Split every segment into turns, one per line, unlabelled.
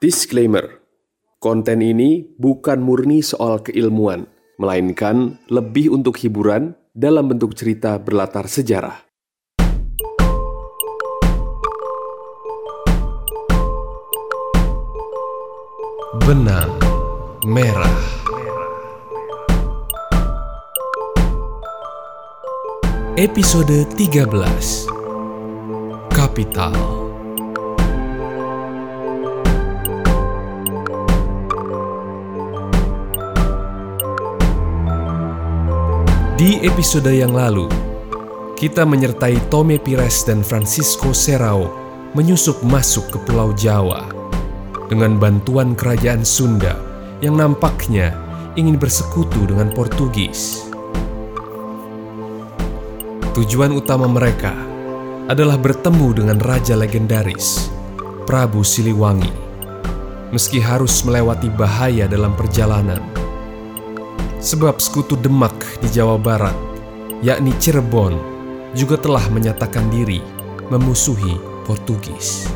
Disclaimer: Konten ini bukan murni soal keilmuan, melainkan lebih untuk hiburan dalam bentuk cerita berlatar sejarah.
Benang merah. Episode 13 Kapital Di episode yang lalu, kita menyertai Tome Pires dan Francisco Serrao menyusup masuk ke Pulau Jawa dengan bantuan kerajaan Sunda yang nampaknya ingin bersekutu dengan Portugis. Tujuan utama mereka adalah bertemu dengan raja legendaris, Prabu Siliwangi, meski harus melewati bahaya dalam perjalanan. Sebab sekutu Demak di Jawa Barat, yakni Cirebon, juga telah menyatakan diri memusuhi Portugis.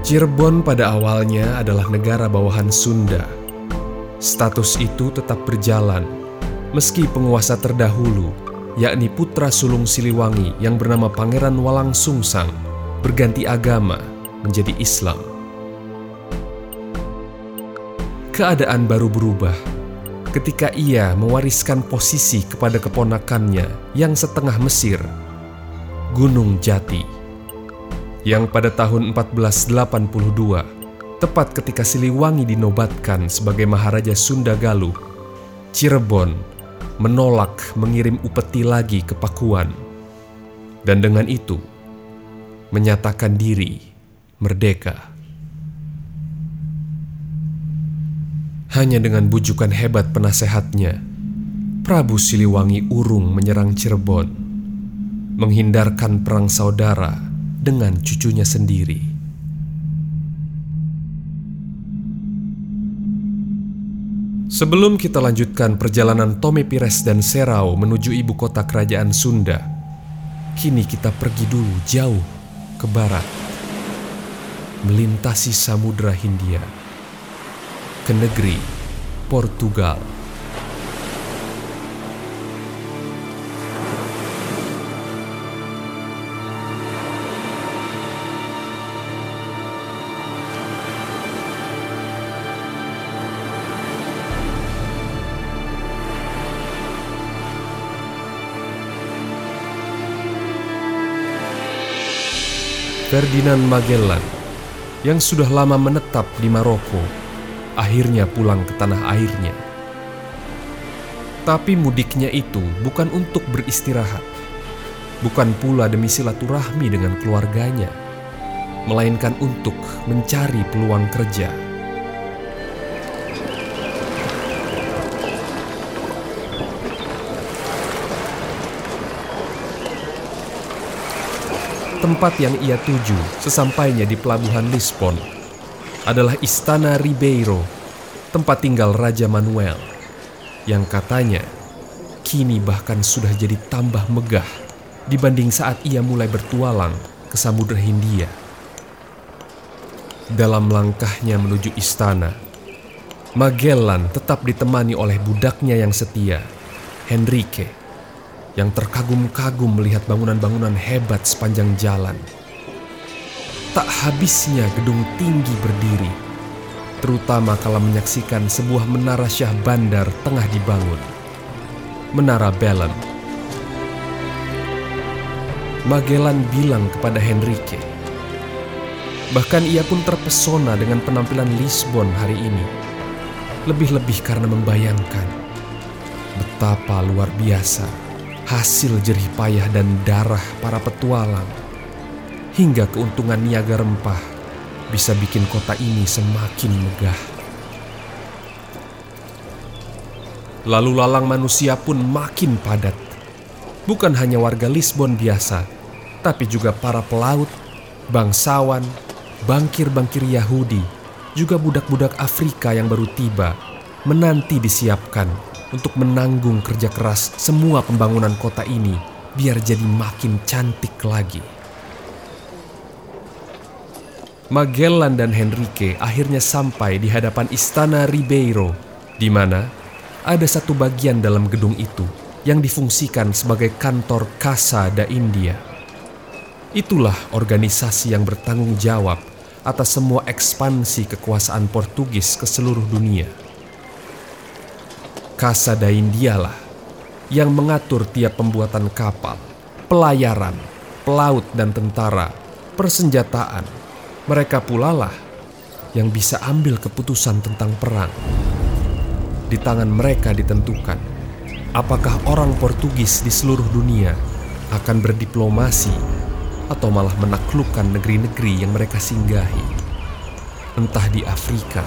Cirebon pada awalnya adalah negara bawahan Sunda. Status itu tetap berjalan meski penguasa terdahulu, yakni putra sulung Siliwangi yang bernama Pangeran Walang Sungsang, berganti agama menjadi Islam. Keadaan baru berubah ketika ia mewariskan posisi kepada keponakannya yang setengah Mesir, Gunung Jati, yang pada tahun 1482, tepat ketika Siliwangi dinobatkan sebagai Maharaja Sunda Galuh, Cirebon menolak mengirim upeti lagi ke Pakuan, dan dengan itu menyatakan diri merdeka. Hanya dengan bujukan hebat penasehatnya, Prabu Siliwangi urung menyerang Cirebon, menghindarkan perang saudara dengan cucunya sendiri. Sebelum kita lanjutkan perjalanan Tome Pires dan Serau menuju ibu kota kerajaan Sunda, kini kita pergi dulu jauh ke barat, melintasi Samudra Hindia ke negeri Portugal. Ferdinand Magellan yang sudah lama menetap di Maroko akhirnya pulang ke tanah airnya. Tapi mudiknya itu bukan untuk beristirahat, bukan pula demi silaturahmi dengan keluarganya, melainkan untuk mencari peluang kerja. Tempat yang ia tuju sesampainya di pelabuhan Lisbon adalah Istana Ribeiro, tempat tinggal Raja Manuel, yang katanya kini bahkan sudah jadi tambah megah dibanding saat ia mulai bertualang ke Samudra Hindia. Dalam langkahnya menuju istana, Magellan tetap ditemani oleh budaknya yang setia, Henrique, yang terkagum-kagum melihat bangunan-bangunan hebat sepanjang jalan. Tak habisnya gedung tinggi berdiri, terutama kalau menyaksikan sebuah menara syah bandar tengah dibangun. Menara Bellem. Magellan bilang kepada Henrique, bahkan ia pun terpesona dengan penampilan Lisbon hari ini. Lebih-lebih karena membayangkan betapa luar biasa hasil jerih payah dan darah para petualang hingga keuntungan niaga rempah bisa bikin kota ini semakin megah. Lalu lalang manusia pun makin padat. Bukan hanya warga Lisbon biasa, tapi juga para pelaut, bangsawan, bangkir-bangkir Yahudi, juga budak-budak Afrika yang baru tiba, menanti disiapkan untuk menanggung kerja keras semua pembangunan kota ini biar jadi makin cantik lagi. Magellan dan Henrique akhirnya sampai di hadapan istana Ribeiro, di mana ada satu bagian dalam gedung itu yang difungsikan sebagai kantor Casa da India. Itulah organisasi yang bertanggung jawab atas semua ekspansi kekuasaan Portugis ke seluruh dunia. Casa da India lah yang mengatur tiap pembuatan kapal, pelayaran, pelaut dan tentara, persenjataan, mereka pula lah yang bisa ambil keputusan tentang perang. Di tangan mereka ditentukan apakah orang Portugis di seluruh dunia akan berdiplomasi atau malah menaklukkan negeri-negeri yang mereka singgahi. Entah di Afrika,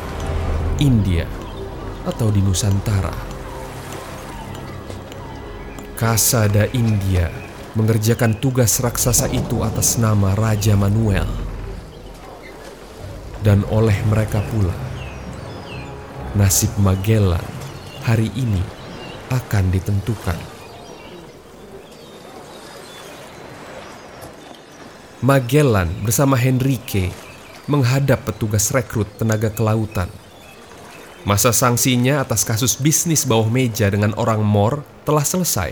India, atau di Nusantara. Kasada India mengerjakan tugas raksasa itu atas nama Raja Manuel dan oleh mereka pula. Nasib Magellan hari ini akan ditentukan. Magellan bersama Henrique menghadap petugas rekrut tenaga kelautan. Masa sanksinya atas kasus bisnis bawah meja dengan orang Mor telah selesai.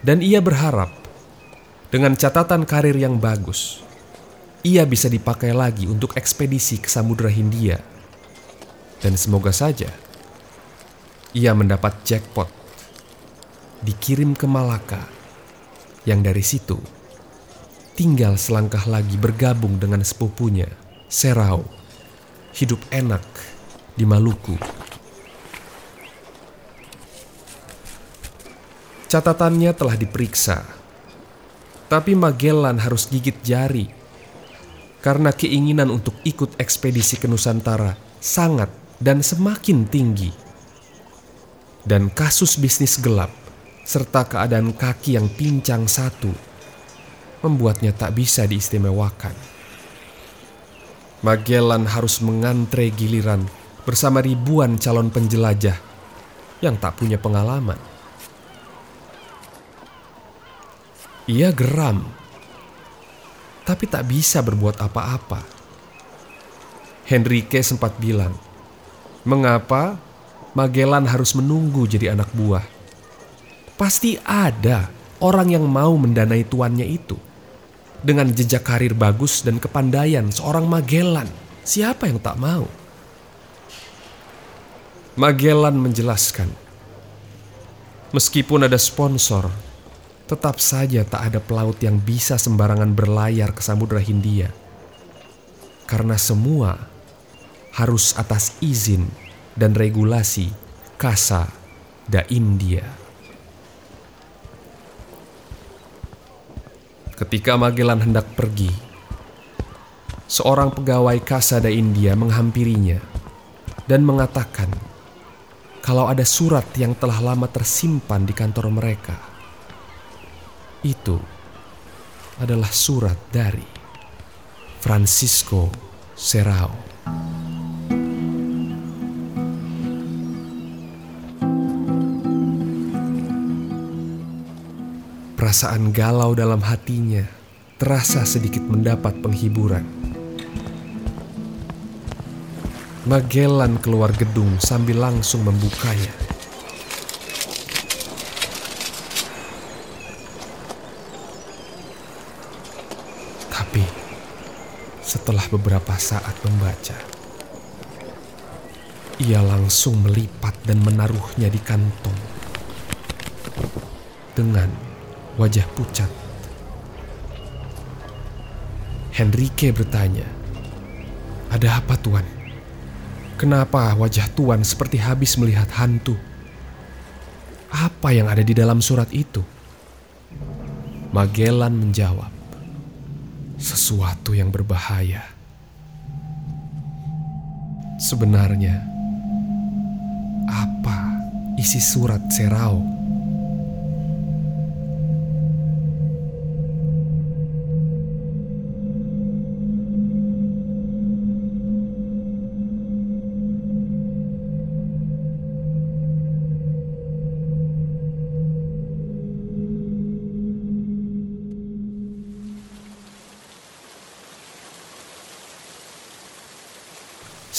Dan ia berharap dengan catatan karir yang bagus, ia bisa dipakai lagi untuk ekspedisi ke Samudra Hindia. Dan semoga saja ia mendapat jackpot dikirim ke Malaka yang dari situ tinggal selangkah lagi bergabung dengan sepupunya Serau hidup enak di Maluku. Catatannya telah diperiksa, tapi Magellan harus gigit jari karena keinginan untuk ikut ekspedisi ke Nusantara sangat dan semakin tinggi. Dan kasus bisnis gelap serta keadaan kaki yang pincang satu membuatnya tak bisa diistimewakan. Magellan harus mengantre giliran bersama ribuan calon penjelajah yang tak punya pengalaman. Ia geram tapi tak bisa berbuat apa-apa. Henrique sempat bilang, "Mengapa Magellan harus menunggu jadi anak buah? Pasti ada orang yang mau mendanai tuannya itu." Dengan jejak karir bagus dan kepandaian seorang Magellan, siapa yang tak mau? Magellan menjelaskan, meskipun ada sponsor tetap saja tak ada pelaut yang bisa sembarangan berlayar ke Samudra Hindia. Karena semua harus atas izin dan regulasi Kasa da India. Ketika Magellan hendak pergi, seorang pegawai Kasa da India menghampirinya dan mengatakan kalau ada surat yang telah lama tersimpan di kantor mereka itu adalah surat dari Francisco Serao. Perasaan galau dalam hatinya terasa sedikit mendapat penghiburan. Magellan keluar gedung sambil langsung membukanya. Setelah beberapa saat membaca, ia langsung melipat dan menaruhnya di kantong dengan wajah pucat. Henrique bertanya, "Ada apa, Tuan? Kenapa wajah Tuan seperti habis melihat hantu? Apa yang ada di dalam surat itu?" Magellan menjawab, sesuatu yang berbahaya. Sebenarnya, apa isi surat Serau?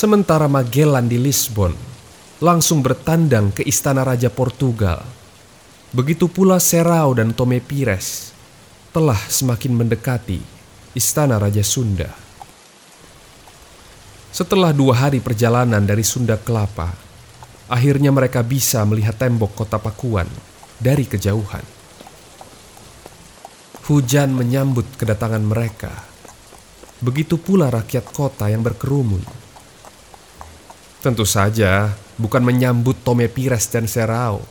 Sementara Magellan di Lisbon langsung bertandang ke istana Raja Portugal. Begitu pula Serau dan Tome Pires telah semakin mendekati istana Raja Sunda. Setelah dua hari perjalanan dari Sunda Kelapa, akhirnya mereka bisa melihat tembok kota Pakuan dari kejauhan. Hujan menyambut kedatangan mereka. Begitu pula rakyat kota yang berkerumun. Tentu saja bukan menyambut Tome Pires dan Serao,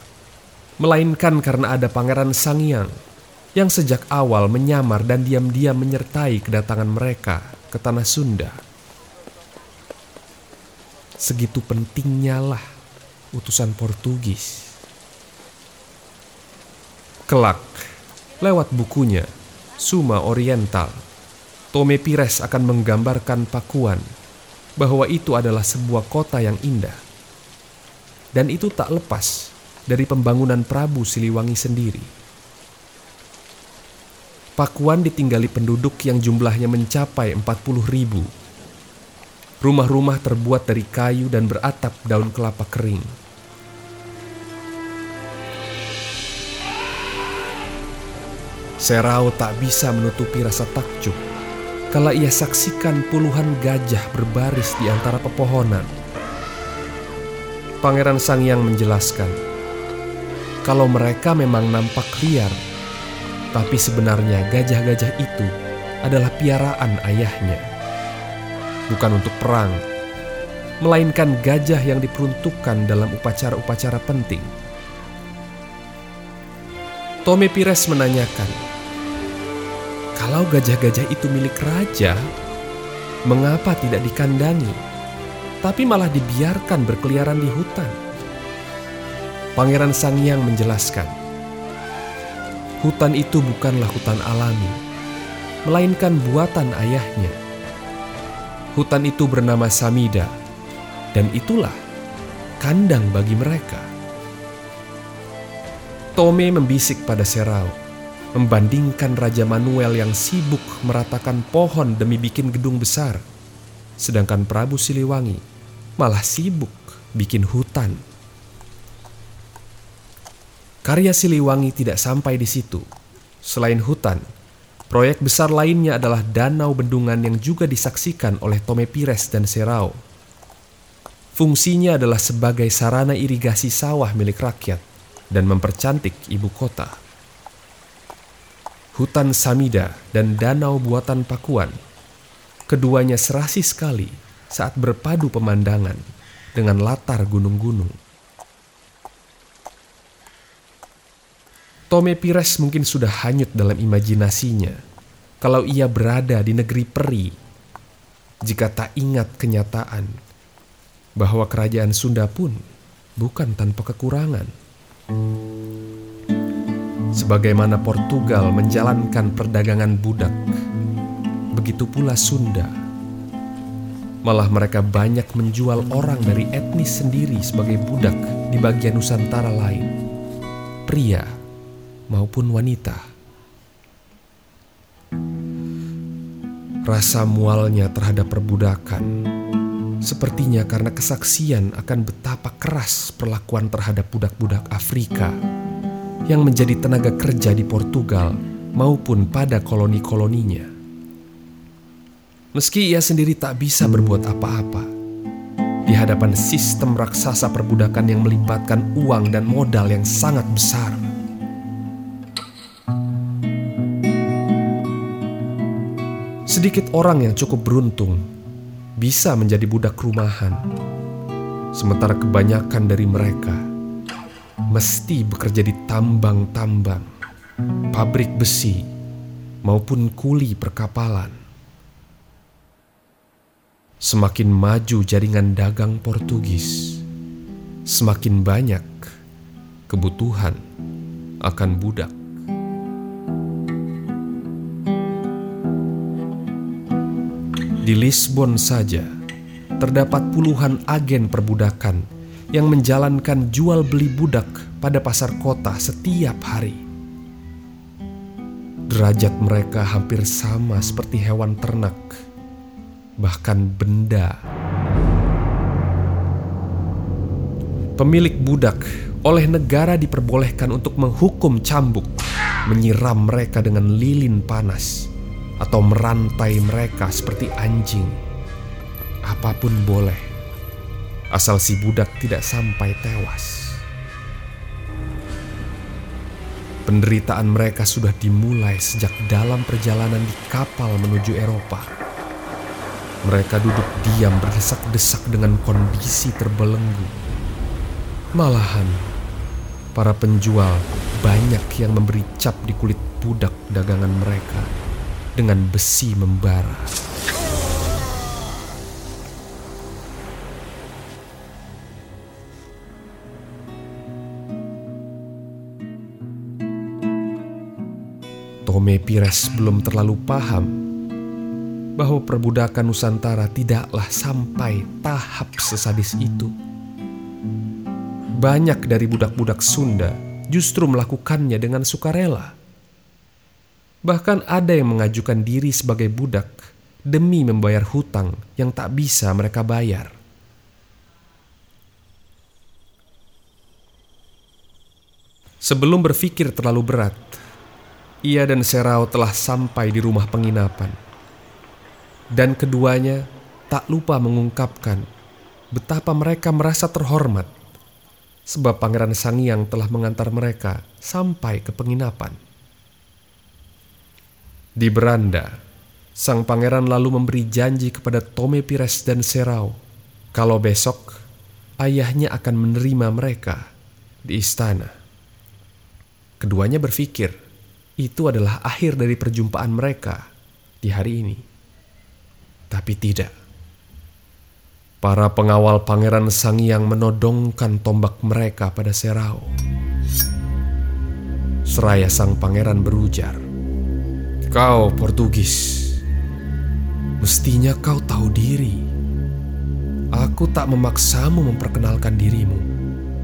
melainkan karena ada Pangeran Sangyang yang sejak awal menyamar dan diam-diam menyertai kedatangan mereka ke tanah Sunda. Segitu pentingnya lah utusan Portugis. Kelak, lewat bukunya Suma Oriental, Tome Pires akan menggambarkan Pakuan bahwa itu adalah sebuah kota yang indah. Dan itu tak lepas dari pembangunan Prabu Siliwangi sendiri. Pakuan ditinggali penduduk yang jumlahnya mencapai 40 ribu. Rumah-rumah terbuat dari kayu dan beratap daun kelapa kering. Serau tak bisa menutupi rasa takjub kala ia saksikan puluhan gajah berbaris di antara pepohonan. Pangeran Sangyang menjelaskan, kalau mereka memang nampak liar, tapi sebenarnya gajah-gajah itu adalah piaraan ayahnya. Bukan untuk perang, melainkan gajah yang diperuntukkan dalam upacara-upacara penting. Tome Pires menanyakan, kalau gajah-gajah itu milik raja, mengapa tidak dikandangi, tapi malah dibiarkan berkeliaran di hutan? Pangeran Sangyang menjelaskan, hutan itu bukanlah hutan alami, melainkan buatan ayahnya. Hutan itu bernama Samida, dan itulah kandang bagi mereka. Tome membisik pada Serau membandingkan Raja Manuel yang sibuk meratakan pohon demi bikin gedung besar, sedangkan Prabu Siliwangi malah sibuk bikin hutan. Karya Siliwangi tidak sampai di situ. Selain hutan, proyek besar lainnya adalah danau bendungan yang juga disaksikan oleh Tome Pires dan Serau. Fungsinya adalah sebagai sarana irigasi sawah milik rakyat dan mempercantik ibu kota hutan Samida dan danau buatan Pakuan. Keduanya serasi sekali saat berpadu pemandangan dengan latar gunung-gunung. Tome Pires mungkin sudah hanyut dalam imajinasinya kalau ia berada di negeri peri jika tak ingat kenyataan bahwa kerajaan Sunda pun bukan tanpa kekurangan. Sebagaimana Portugal menjalankan perdagangan budak, begitu pula Sunda. Malah mereka banyak menjual orang dari etnis sendiri sebagai budak di bagian Nusantara lain, pria maupun wanita. Rasa mualnya terhadap perbudakan sepertinya karena kesaksian akan betapa keras perlakuan terhadap budak-budak Afrika yang menjadi tenaga kerja di Portugal maupun pada koloni-koloninya. Meski ia sendiri tak bisa berbuat apa-apa di hadapan sistem raksasa perbudakan yang melibatkan uang dan modal yang sangat besar. Sedikit orang yang cukup beruntung bisa menjadi budak rumahan, sementara kebanyakan dari mereka mesti bekerja di tambang-tambang, pabrik besi, maupun kuli perkapalan. Semakin maju jaringan dagang Portugis, semakin banyak kebutuhan akan budak. Di Lisbon saja terdapat puluhan agen perbudakan yang menjalankan jual beli budak pada pasar kota setiap hari. Derajat mereka hampir sama seperti hewan ternak, bahkan benda Pemilik budak oleh negara diperbolehkan untuk menghukum cambuk, menyiram mereka dengan lilin panas, atau merantai mereka seperti anjing. Apa pun boleh, asal si budak tidak sampai tewas. Penderitaan mereka sudah dimulai sejak dalam perjalanan di kapal menuju Eropa. Mereka duduk diam berdesak-desak dengan kondisi terbelenggu. Malahan, para penjual banyak yang memberi cap di kulit budak dagangan mereka dengan besi membara. Tome Pires belum terlalu paham bahwa perbudakan Nusantara tidaklah sampai tahap sesadis itu. Banyak dari budak-budak Sunda justru melakukannya dengan sukarela. Bahkan ada yang mengajukan diri sebagai budak demi membayar hutang yang tak bisa mereka bayar. Sebelum berpikir terlalu berat, ia dan Serao telah sampai di rumah penginapan. Dan keduanya tak lupa mengungkapkan betapa mereka merasa terhormat sebab Pangeran Sangiang telah mengantar mereka sampai ke penginapan. Di beranda, sang pangeran lalu memberi janji kepada Tome Pires dan Serau kalau besok ayahnya akan menerima mereka di istana. Keduanya berpikir itu adalah akhir dari perjumpaan mereka di hari ini. Tapi tidak. Para pengawal Pangeran Sangiang menodongkan tombak mereka pada Serao. Seraya sang pangeran berujar, "Kau Portugis, mestinya kau tahu diri. Aku tak memaksamu memperkenalkan dirimu,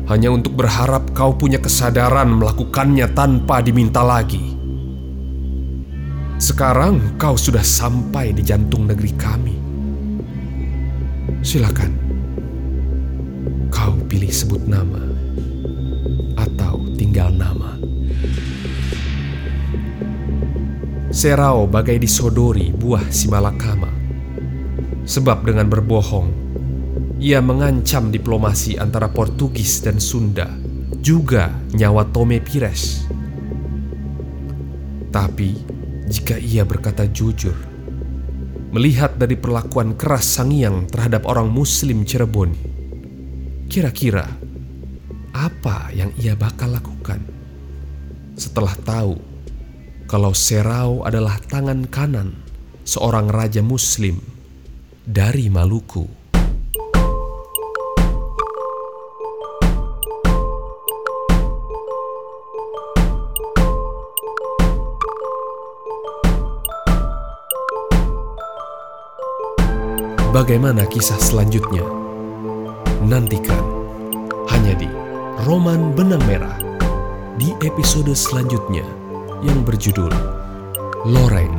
hanya untuk berharap kau punya kesadaran melakukannya tanpa diminta lagi. Sekarang kau sudah sampai di jantung negeri kami." Silakan. Kau pilih sebut nama atau tinggal nama. Serao bagai disodori buah si malakama. Sebab dengan berbohong, ia mengancam diplomasi antara Portugis dan Sunda, juga nyawa Tome Pires. Tapi, jika ia berkata jujur, Melihat dari perlakuan keras Sangiang terhadap orang Muslim Cirebon, kira-kira apa yang ia bakal lakukan setelah tahu kalau Serau adalah tangan kanan seorang raja Muslim dari Maluku? Bagaimana kisah selanjutnya? Nantikan hanya di Roman Benang Merah di episode selanjutnya yang berjudul Loreng